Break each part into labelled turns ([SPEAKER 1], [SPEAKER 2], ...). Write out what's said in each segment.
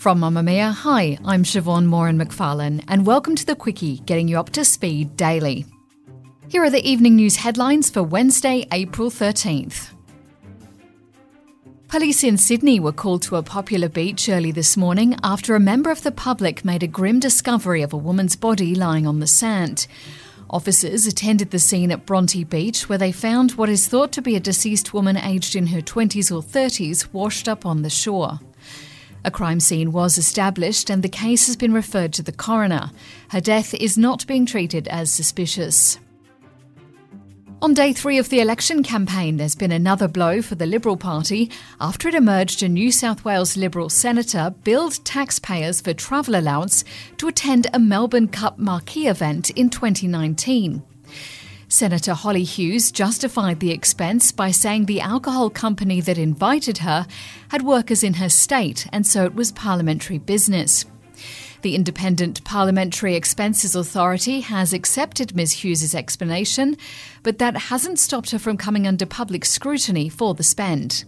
[SPEAKER 1] From Mamamia, hi, I'm Siobhan Moran McFarlane, and welcome to the Quicky, getting you up to speed daily. Here are the evening news headlines for Wednesday, April 13th. Police in Sydney were called to a popular beach early this morning after a member of the public made a grim discovery of a woman's body lying on the sand. Officers attended the scene at Bronte Beach where they found what is thought to be a deceased woman aged in her 20s or 30s washed up on the shore. A crime scene was established and the case has been referred to the coroner. Her death is not being treated as suspicious. On day three of the election campaign, there's been another blow for the Liberal Party after it emerged a New South Wales Liberal senator billed taxpayers for travel allowance to attend a Melbourne Cup marquee event in 2019. Senator Hollie Hughes justified the expense by saying the alcohol company that invited her had workers in her state and so it was parliamentary business. The Independent Parliamentary Expenses Authority has accepted Ms Hughes' explanation, but that hasn't stopped her from coming under public scrutiny for the spend.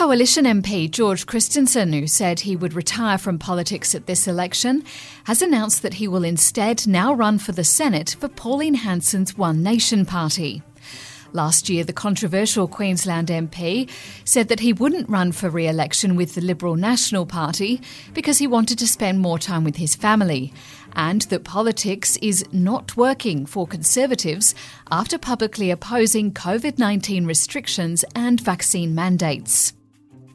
[SPEAKER 1] Coalition MP George Christensen, who said he would retire from politics at this election, has announced that he will instead now run for the Senate for Pauline Hanson's One Nation party. Last year, the controversial Queensland MP said that he wouldn't run for re election with the Liberal National Party because he wanted to spend more time with his family, and that politics is not working for Conservatives after publicly opposing COVID 19 restrictions and vaccine mandates.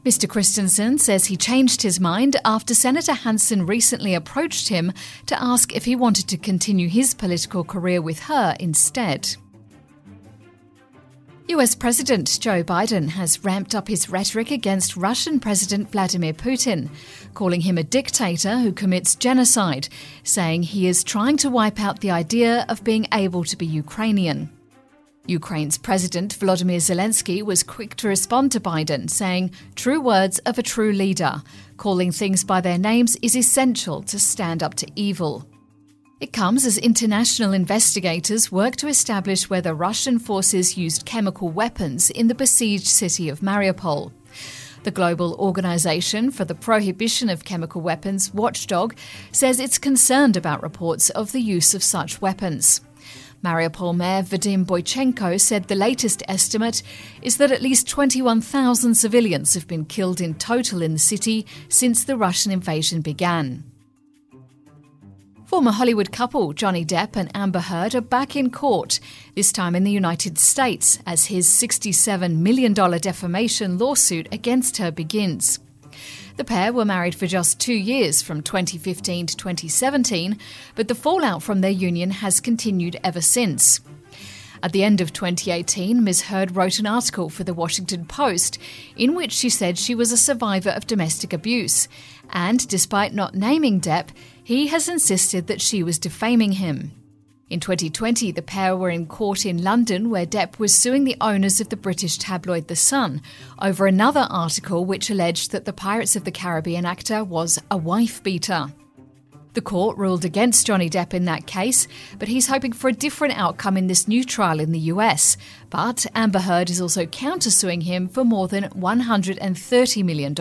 [SPEAKER 1] Mr. Christensen says he changed his mind after Senator Hanson recently approached him to ask if he wanted to continue his political career with her instead. US President Joe Biden has ramped up his rhetoric against Russian President Vladimir Putin, calling him a dictator who commits genocide, saying he is trying to wipe out the idea of being able to be Ukrainian. Ukraine's President Volodymyr Zelensky was quick to respond to Biden, saying, True words of a true leader. Calling things by their names is essential to stand up to evil. It comes as international investigators work to establish whether Russian forces used chemical weapons in the besieged city of Mariupol. The Global Organization for the Prohibition of Chemical Weapons, Watchdog, says it's concerned about reports of the use of such weapons. Mariupol Mayor Vadim Boychenko said the latest estimate is that at least 21,000 civilians have been killed in total in the city since the Russian invasion began. Former Hollywood couple Johnny Depp and Amber Heard are back in court, this time in the United States, as his $67 million defamation lawsuit against her begins. The pair were married for just two years, from 2015 to 2017, but the fallout from their union has continued ever since. At the end of 2018, Ms. Heard wrote an article for the Washington Post in which she said she was a survivor of domestic abuse. And despite not naming Depp, he has insisted that she was defaming him. In 2020, the pair were in court in London where Depp was suing the owners of the British tabloid The Sun over another article which alleged that the Pirates of the Caribbean actor was a wife beater. The court ruled against Johnny Depp in that case, but he's hoping for a different outcome in this new trial in the US. But Amber Heard is also countersuing him for more than $130 million.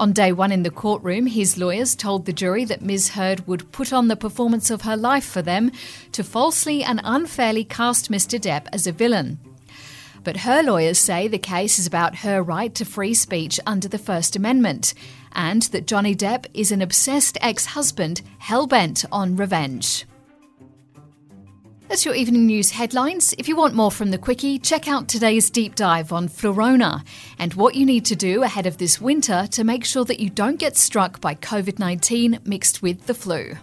[SPEAKER 1] On day one in the courtroom, his lawyers told the jury that Ms. Heard would put on the performance of her life for them to falsely and unfairly cast Mr. Depp as a villain. But her lawyers say the case is about her right to free speech under the First Amendment, and that Johnny Depp is an obsessed ex husband hell bent on revenge. That's your evening news headlines. If you want more from the Quicky, check out today's deep dive on flurona and what you need to do ahead of this winter to make sure that you don't get struck by COVID 19 mixed with the flu.